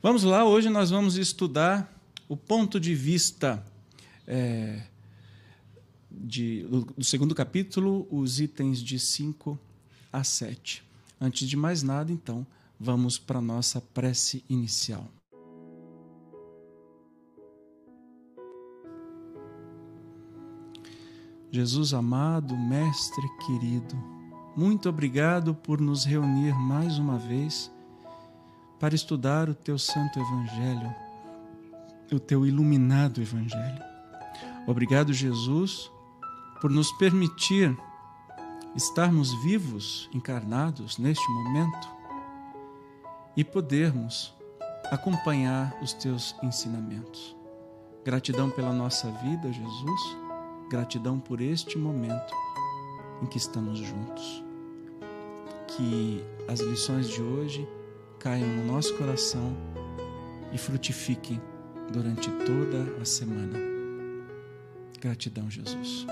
Vamos lá, hoje nós vamos estudar o ponto de vista é, de, do, do segundo capítulo, os itens de 5 a 7. Antes de mais nada, então, vamos para a nossa prece inicial. Jesus amado, Mestre querido, muito obrigado por nos reunir mais uma vez para estudar o teu santo Evangelho, o teu iluminado Evangelho. Obrigado, Jesus, por nos permitir estarmos vivos, encarnados neste momento e podermos acompanhar os teus ensinamentos. Gratidão pela nossa vida, Jesus. Gratidão por este momento em que estamos juntos. Que as lições de hoje caiam no nosso coração e frutifiquem durante toda a semana. Gratidão, Jesus.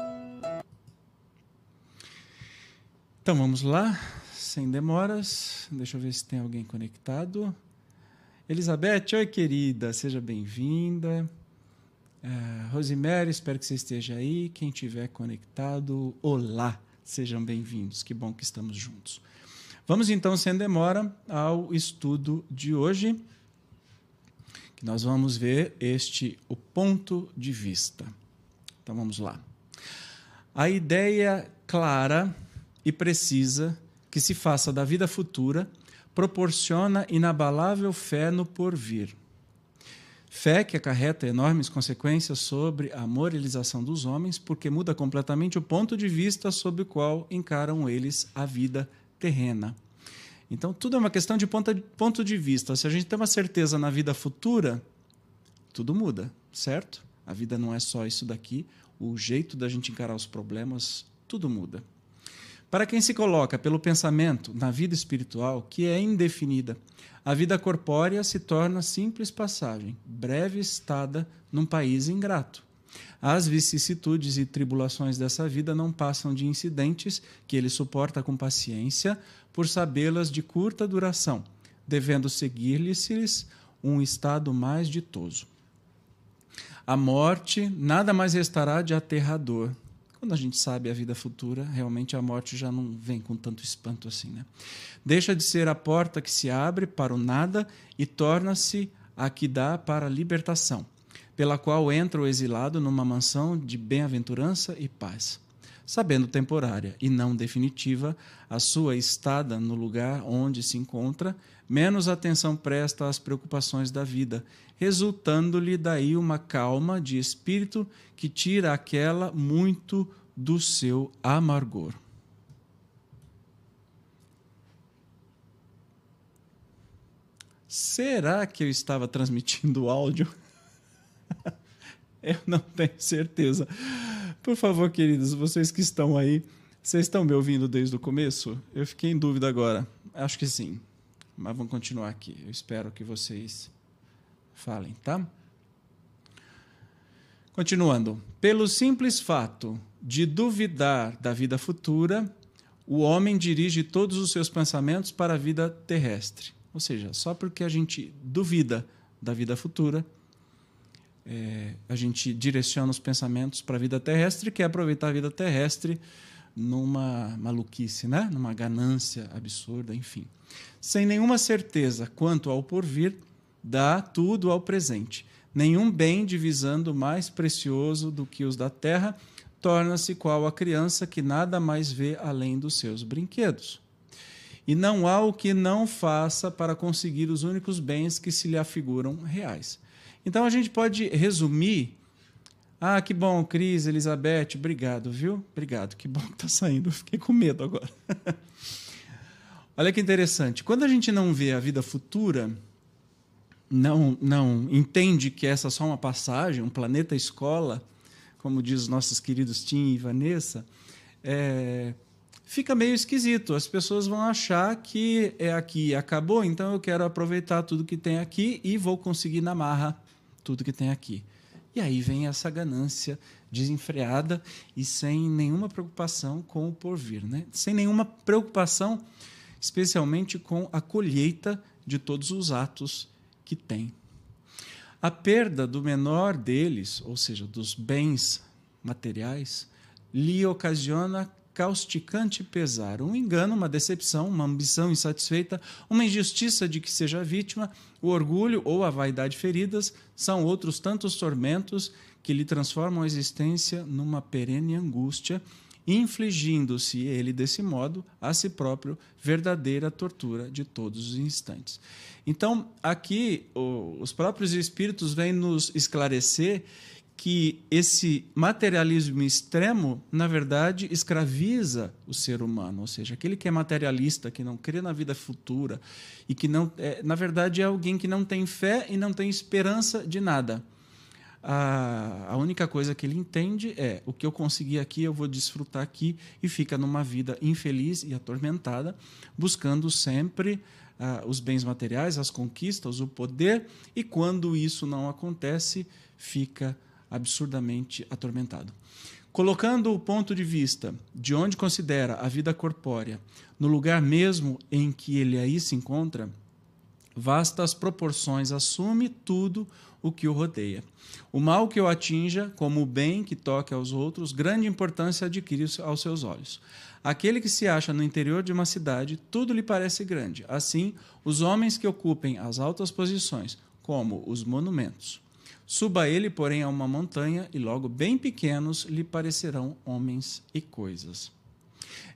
Então vamos lá, sem demoras. Deixa eu ver se tem alguém conectado. Elizabeth, oi querida, seja bem-vinda. Uh, espero que você esteja aí. Quem tiver conectado, olá, sejam bem-vindos. Que bom que estamos juntos. Vamos então, sem demora, ao estudo de hoje, que nós vamos ver este o ponto de vista. Então vamos lá. A ideia clara e precisa que se faça da vida futura proporciona inabalável fé no porvir. Fé que acarreta enormes consequências sobre a moralização dos homens, porque muda completamente o ponto de vista sob o qual encaram eles a vida terrena. Então, tudo é uma questão de ponto de vista. Se a gente tem uma certeza na vida futura, tudo muda, certo? A vida não é só isso daqui. O jeito da gente encarar os problemas, tudo muda. Para quem se coloca pelo pensamento na vida espiritual, que é indefinida, a vida corpórea se torna simples passagem, breve estada num país ingrato. As vicissitudes e tribulações dessa vida não passam de incidentes que ele suporta com paciência, por sabê-las de curta duração, devendo seguir-lhes um estado mais ditoso. A morte nada mais restará de aterrador, quando a gente sabe a vida futura, realmente a morte já não vem com tanto espanto assim. Né? Deixa de ser a porta que se abre para o nada e torna-se a que dá para a libertação, pela qual entra o exilado numa mansão de bem-aventurança e paz. Sabendo temporária e não definitiva a sua estada no lugar onde se encontra, menos atenção presta às preocupações da vida, resultando-lhe daí uma calma de espírito que tira aquela muito do seu amargor. Será que eu estava transmitindo áudio? eu não tenho certeza. Por favor, queridos, vocês que estão aí, vocês estão me ouvindo desde o começo? Eu fiquei em dúvida agora. Acho que sim. Mas vamos continuar aqui. Eu espero que vocês falem, tá? Continuando. Pelo simples fato de duvidar da vida futura, o homem dirige todos os seus pensamentos para a vida terrestre. Ou seja, só porque a gente duvida da vida futura, é, a gente direciona os pensamentos para a vida terrestre, quer aproveitar a vida terrestre numa maluquice, né? numa ganância absurda, enfim. Sem nenhuma certeza quanto ao porvir, dá tudo ao presente nenhum bem divisando mais precioso do que os da terra, torna-se qual a criança que nada mais vê além dos seus brinquedos. E não há o que não faça para conseguir os únicos bens que se lhe afiguram reais. Então a gente pode resumir. Ah, que bom, Cris, Elizabeth, obrigado, viu? Obrigado, que bom que está saindo. fiquei com medo agora. Olha que interessante. Quando a gente não vê a vida futura, não, não entende que essa é só uma passagem, um planeta escola, como diz os nossos queridos Tim e Vanessa, é, fica meio esquisito. As pessoas vão achar que é aqui acabou, então eu quero aproveitar tudo que tem aqui e vou conseguir na marra tudo que tem aqui. E aí vem essa ganância desenfreada e sem nenhuma preocupação com o porvir, né? sem nenhuma preocupação, especialmente com a colheita de todos os atos que tem. A perda do menor deles, ou seja, dos bens materiais, lhe ocasiona causticante pesar, um engano, uma decepção, uma ambição insatisfeita, uma injustiça de que seja vítima, o orgulho ou a vaidade feridas são outros tantos tormentos que lhe transformam a existência numa perene angústia, infligindo-se ele desse modo a si próprio verdadeira tortura de todos os instantes. Então, aqui os próprios espíritos vêm nos esclarecer que esse materialismo extremo, na verdade, escraviza o ser humano, ou seja, aquele que é materialista, que não crê na vida futura e que não, é, na verdade, é alguém que não tem fé e não tem esperança de nada. A, a única coisa que ele entende é o que eu consegui aqui, eu vou desfrutar aqui e fica numa vida infeliz e atormentada, buscando sempre uh, os bens materiais, as conquistas, o poder, e quando isso não acontece, fica absurdamente atormentado. Colocando o ponto de vista de onde considera a vida corpórea, no lugar mesmo em que ele aí se encontra, vastas proporções assume tudo o que o rodeia. O mal que o atinja, como o bem que toque aos outros, grande importância adquire aos seus olhos. Aquele que se acha no interior de uma cidade, tudo lhe parece grande. Assim, os homens que ocupem as altas posições, como os monumentos. Suba ele, porém, a uma montanha, e logo bem pequenos lhe parecerão homens e coisas.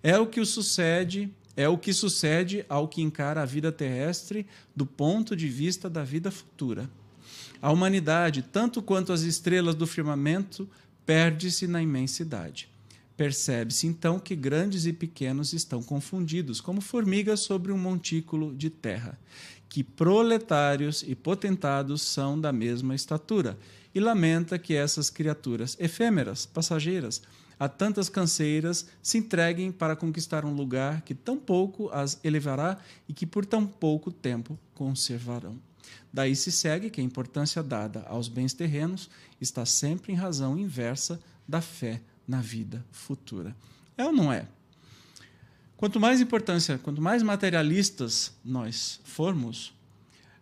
É o que sucede, é o que sucede ao que encara a vida terrestre do ponto de vista da vida futura. A humanidade, tanto quanto as estrelas do firmamento, perde-se na imensidade. Percebe-se então que grandes e pequenos estão confundidos, como formigas sobre um montículo de terra, que proletários e potentados são da mesma estatura, e lamenta que essas criaturas efêmeras, passageiras, a tantas canseiras, se entreguem para conquistar um lugar que tão pouco as elevará e que por tão pouco tempo conservarão. Daí se segue que a importância dada aos bens terrenos está sempre em razão inversa da fé na vida futura. É ou não é? Quanto mais importância, quanto mais materialistas nós formos,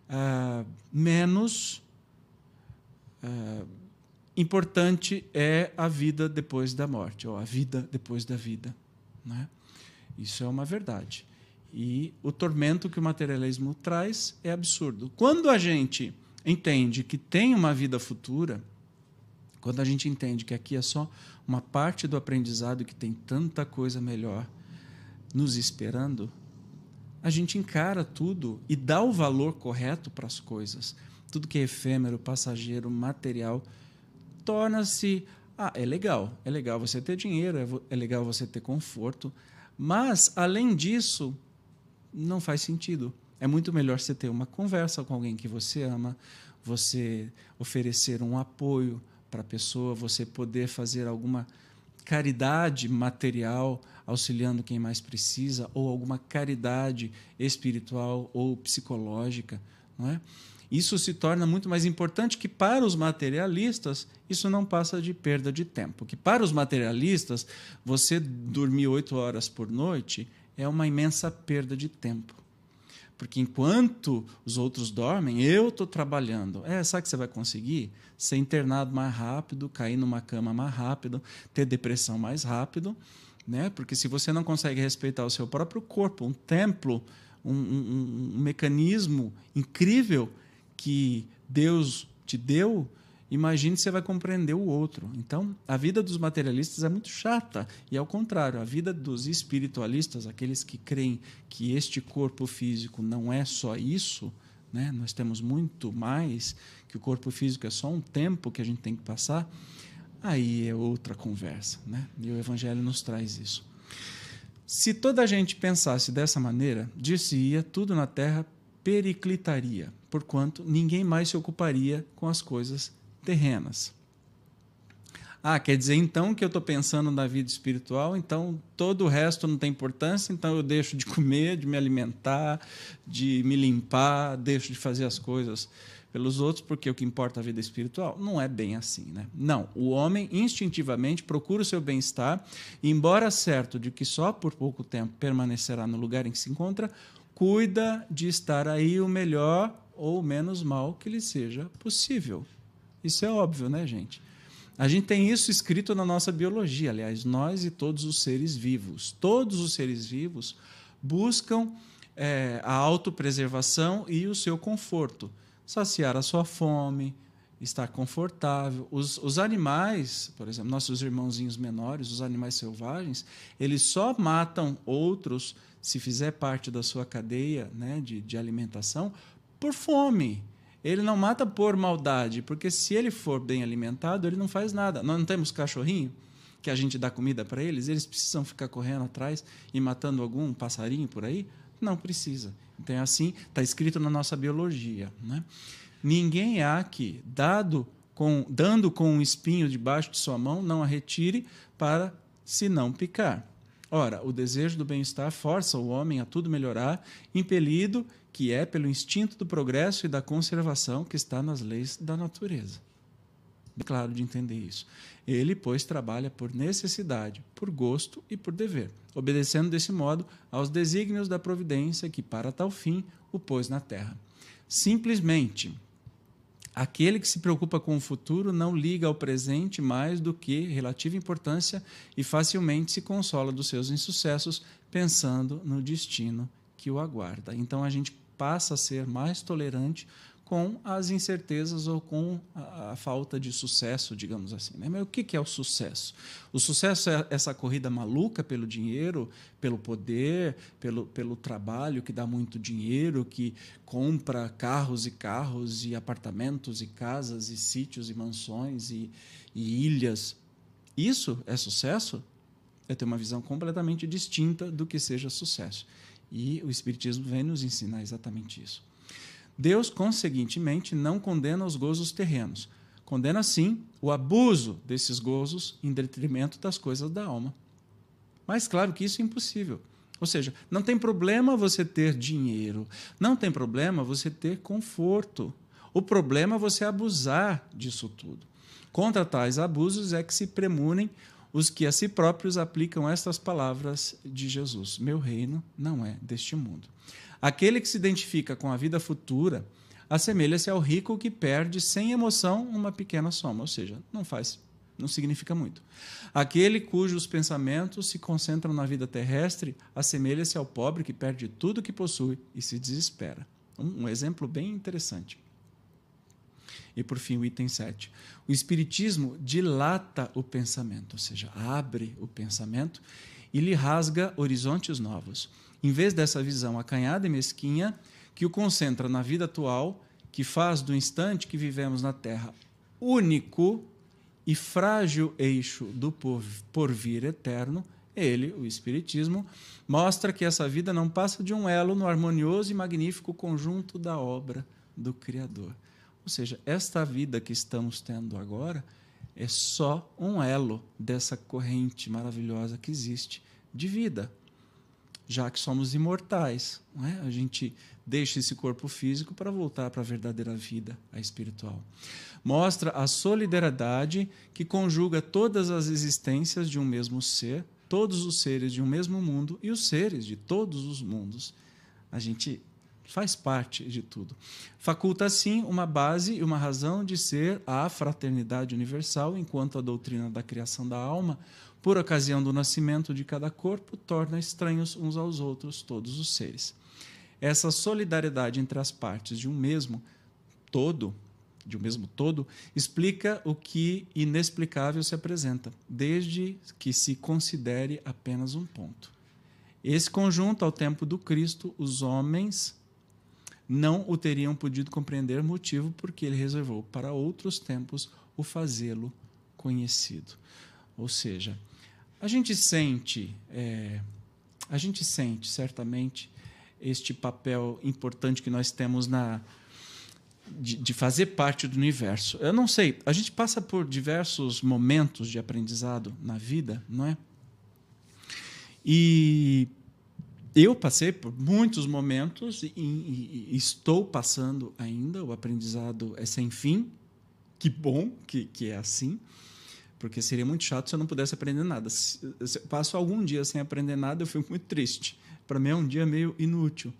uh, menos uh, importante é a vida depois da morte, ou a vida depois da vida. Né? Isso é uma verdade. E o tormento que o materialismo traz é absurdo. Quando a gente entende que tem uma vida futura, quando a gente entende que aqui é só uma parte do aprendizado que tem tanta coisa melhor nos esperando, a gente encara tudo e dá o valor correto para as coisas. Tudo que é efêmero, passageiro, material, torna-se. Ah, é legal. É legal você ter dinheiro, é, é legal você ter conforto. Mas, além disso, não faz sentido. É muito melhor você ter uma conversa com alguém que você ama, você oferecer um apoio para a pessoa, você poder fazer alguma caridade material auxiliando quem mais precisa, ou alguma caridade espiritual ou psicológica. Não é? Isso se torna muito mais importante que para os materialistas isso não passa de perda de tempo. Que para os materialistas você dormir oito horas por noite é uma imensa perda de tempo. Porque enquanto os outros dormem, eu estou trabalhando. É, sabe que você vai conseguir? Ser internado mais rápido, cair numa cama mais rápido, ter depressão mais rápido. Né? Porque se você não consegue respeitar o seu próprio corpo, um templo, um, um, um mecanismo incrível que Deus te deu, imagine se você vai compreender o outro. Então, a vida dos materialistas é muito chata. E ao contrário, a vida dos espiritualistas, aqueles que creem que este corpo físico não é só isso, né? nós temos muito mais, que o corpo físico é só um tempo que a gente tem que passar, aí é outra conversa. Né? E o Evangelho nos traz isso. Se toda a gente pensasse dessa maneira, dir-se-ia tudo na terra periclitaria, porquanto ninguém mais se ocuparia com as coisas terrenas. Ah, quer dizer então que eu estou pensando na vida espiritual, então todo o resto não tem importância, então eu deixo de comer, de me alimentar, de me limpar, deixo de fazer as coisas pelos outros, porque o que importa é a vida espiritual. Não é bem assim, né? Não. O homem instintivamente procura o seu bem-estar, embora certo de que só por pouco tempo permanecerá no lugar em que se encontra, cuida de estar aí o melhor ou menos mal que lhe seja possível. Isso é óbvio, né, gente? A gente tem isso escrito na nossa biologia, aliás, nós e todos os seres vivos. Todos os seres vivos buscam é, a autopreservação e o seu conforto, saciar a sua fome, estar confortável. Os, os animais, por exemplo, nossos irmãozinhos menores, os animais selvagens, eles só matam outros se fizer parte da sua cadeia né, de, de alimentação por fome. Ele não mata por maldade, porque se ele for bem alimentado, ele não faz nada. Nós não temos cachorrinho que a gente dá comida para eles, eles precisam ficar correndo atrás e matando algum passarinho por aí? Não precisa. Então, é assim, está escrito na nossa biologia. Né? Ninguém há que, dado com, dando com um espinho debaixo de sua mão, não a retire para se não picar. Ora, o desejo do bem-estar força o homem a tudo melhorar, impelido que é pelo instinto do progresso e da conservação que está nas leis da natureza. É claro de entender isso. Ele, pois, trabalha por necessidade, por gosto e por dever, obedecendo desse modo aos desígnios da providência que, para tal fim, o pôs na terra. Simplesmente, Aquele que se preocupa com o futuro não liga ao presente mais do que relativa importância e facilmente se consola dos seus insucessos, pensando no destino que o aguarda. Então a gente passa a ser mais tolerante com as incertezas ou com a, a, falta de sucesso, digamos assim. Né? Mas o que, que é o sucesso? O sucesso é essa corrida maluca pelo dinheiro, pelo poder, pelo, pelo trabalho que dá muito dinheiro, que compra carros e carros e apartamentos e casas e sítios e mansões e, e ilhas. Isso é sucesso? Eu tenho uma visão completamente distinta do que seja sucesso. E o Espiritismo vem nos ensinar exatamente isso. Deus, conseguintemente, não condena os gozos terrenos. Condena, sim, o abuso desses gozos em detrimento das coisas da alma. Mas, claro que isso é impossível. Ou seja, não tem problema você ter dinheiro, não tem problema você ter conforto. O problema é você abusar disso tudo. Contra tais abusos é que se premunem os que a si próprios aplicam estas palavras de Jesus: Meu reino não é deste mundo. Aquele que se identifica com a vida futura assemelha-se ao rico que perde sem emoção uma pequena soma, ou seja, não faz, não significa muito. Aquele cujos pensamentos se concentram na vida terrestre assemelha-se ao pobre que perde tudo que possui e se desespera. Um, um exemplo bem interessante. E por fim, o item 7. O Espiritismo dilata o pensamento, ou seja, abre o pensamento e lhe rasga horizontes novos em vez dessa visão acanhada e mesquinha que o concentra na vida atual, que faz do instante que vivemos na Terra único e frágil eixo do porvir eterno, ele, o Espiritismo, mostra que essa vida não passa de um elo no harmonioso e magnífico conjunto da obra do Criador. Ou seja, esta vida que estamos tendo agora é só um elo dessa corrente maravilhosa que existe de vida já que somos imortais. É? A gente deixa esse corpo físico para voltar para a verdadeira vida, a espiritual. Mostra a solidariedade que conjuga todas as existências de um mesmo ser, todos os seres de um mesmo mundo e os seres de todos os mundos. A gente faz parte de tudo. Faculta, assim, uma base e uma razão de ser a fraternidade universal, enquanto a doutrina da criação da alma por ocasião do nascimento de cada corpo, torna estranhos uns aos outros todos os seres. Essa solidariedade entre as partes de um mesmo todo, de um mesmo todo, explica o que inexplicável se apresenta, desde que se considere apenas um ponto. Esse conjunto, ao tempo do Cristo, os homens não o teriam podido compreender, motivo porque ele reservou para outros tempos o fazê-lo conhecido. Ou seja, a gente sente, é, a gente sente certamente este papel importante que nós temos na de, de, fazer parte do universo. Eu não sei, a gente passa por diversos momentos de aprendizado na vida, não é? E eu passei por muitos momentos e, e, e estou passando ainda. O aprendizado é sem fim. Que bom que, que é assim porque seria muito chato se eu não pudesse aprender nada. Se eu passo algum dia sem aprender nada, eu fico muito triste. Para mim é um dia meio inútil.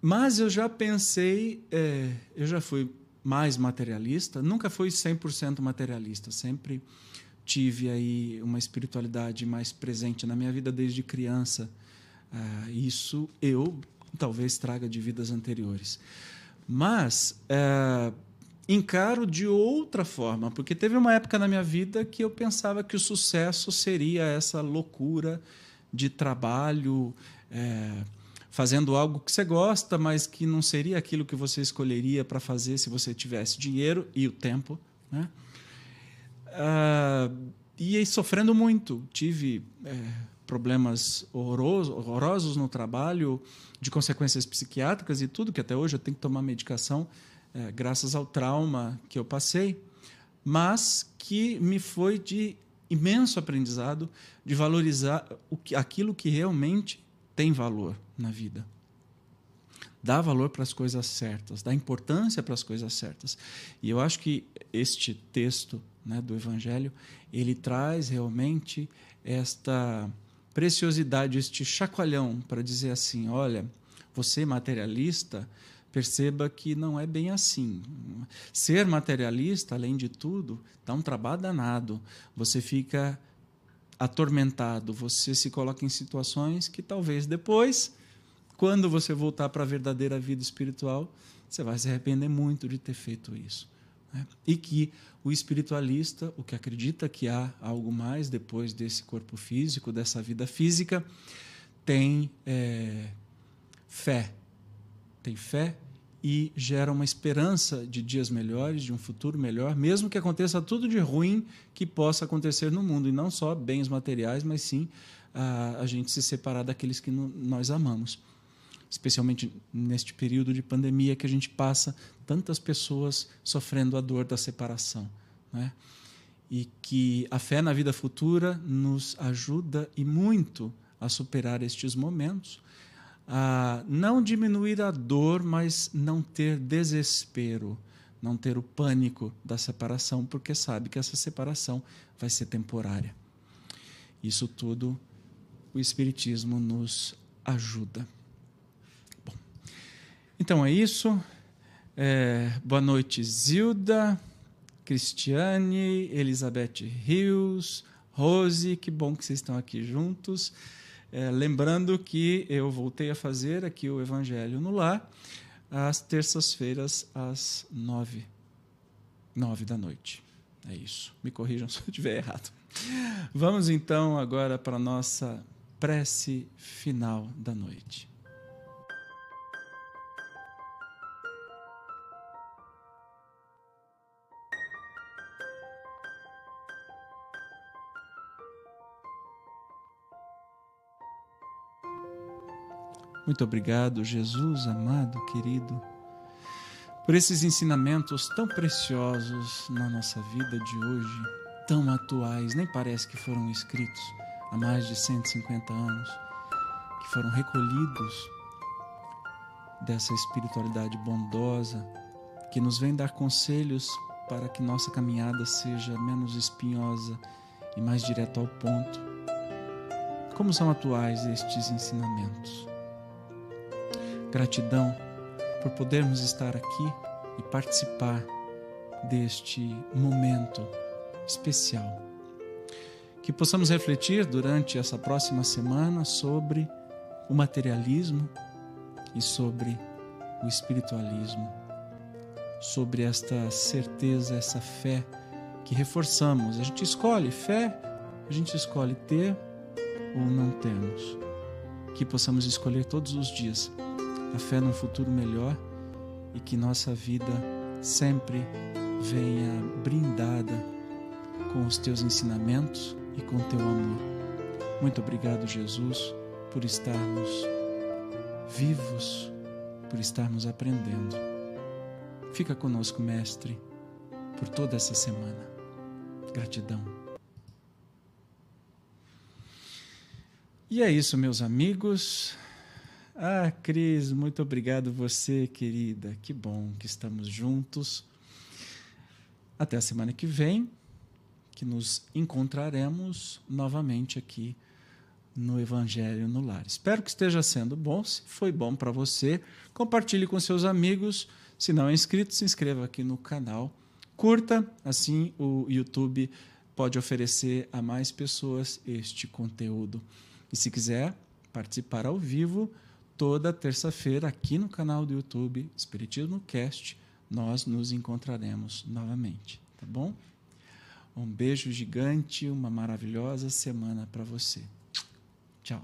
mas eu já pensei, é, eu já fui mais materialista, nunca fui 100% materialista, sempre tive aí uma espiritualidade mais presente na minha vida desde criança. Uh, isso eu talvez traga de vidas anteriores. Mas uh, encaro de outra forma, porque teve uma época na minha vida que eu pensava que o sucesso seria essa loucura de trabalho, é, fazendo algo que você gosta, mas que não seria aquilo que você escolheria para fazer se você tivesse dinheiro e o tempo. Né? Uh, e aí, sofrendo muito. Tive é, problemas horrorosos, horrorosos no trabalho, de consequências psiquiátricas e tudo, que até hoje eu tenho que tomar medicação é, graças ao trauma que eu passei, mas que me foi de imenso aprendizado de valorizar o que, aquilo que realmente tem valor na vida. Dá valor para as coisas certas, dá importância para as coisas certas. E eu acho que este texto né, do Evangelho, ele traz realmente esta preciosidade, este chacoalhão para dizer assim: olha, você materialista, perceba que não é bem assim. Ser materialista, além de tudo, dá um trabalho danado. Você fica atormentado, você se coloca em situações que talvez depois, quando você voltar para a verdadeira vida espiritual, você vai se arrepender muito de ter feito isso. Né? E que o espiritualista, o que acredita que há algo mais depois desse corpo físico, dessa vida física, tem é, fé. Tem fé e gera uma esperança de dias melhores, de um futuro melhor, mesmo que aconteça tudo de ruim que possa acontecer no mundo, e não só bens materiais, mas sim a, a gente se separar daqueles que no, nós amamos especialmente neste período de pandemia que a gente passa tantas pessoas sofrendo a dor da separação. Né? E que a fé na vida futura nos ajuda e muito a superar estes momentos, a não diminuir a dor, mas não ter desespero, não ter o pânico da separação, porque sabe que essa separação vai ser temporária. Isso tudo o Espiritismo nos ajuda. Então é isso. É, boa noite, Zilda, Cristiane, Elizabeth Rios, Rose, que bom que vocês estão aqui juntos. É, lembrando que eu voltei a fazer aqui o Evangelho no Lar, às terças-feiras, às nove, nove da noite. É isso. Me corrijam se eu estiver errado. Vamos então agora para a nossa prece final da noite. Muito obrigado, Jesus amado, querido, por esses ensinamentos tão preciosos na nossa vida de hoje, tão atuais, nem parece que foram escritos há mais de 150 anos, que foram recolhidos dessa espiritualidade bondosa que nos vem dar conselhos para que nossa caminhada seja menos espinhosa e mais direto ao ponto. Como são atuais estes ensinamentos? Gratidão por podermos estar aqui e participar deste momento especial. Que possamos refletir durante essa próxima semana sobre o materialismo e sobre o espiritualismo, sobre esta certeza, essa fé que reforçamos. A gente escolhe fé, a gente escolhe ter ou não termos. Que possamos escolher todos os dias a fé num futuro melhor e que nossa vida sempre venha brindada com os teus ensinamentos e com o teu amor. Muito obrigado, Jesus, por estarmos vivos, por estarmos aprendendo. Fica conosco, Mestre, por toda essa semana. Gratidão. E é isso, meus amigos. Ah, Cris, muito obrigado você, querida. Que bom que estamos juntos. Até a semana que vem, que nos encontraremos novamente aqui no Evangelho no Lar. Espero que esteja sendo bom. Se foi bom para você, compartilhe com seus amigos. Se não é inscrito, se inscreva aqui no canal. Curta, assim o YouTube pode oferecer a mais pessoas este conteúdo. E se quiser participar ao vivo, toda terça-feira aqui no canal do YouTube Espiritismo Cast, nós nos encontraremos novamente, tá bom? Um beijo gigante, uma maravilhosa semana para você. Tchau.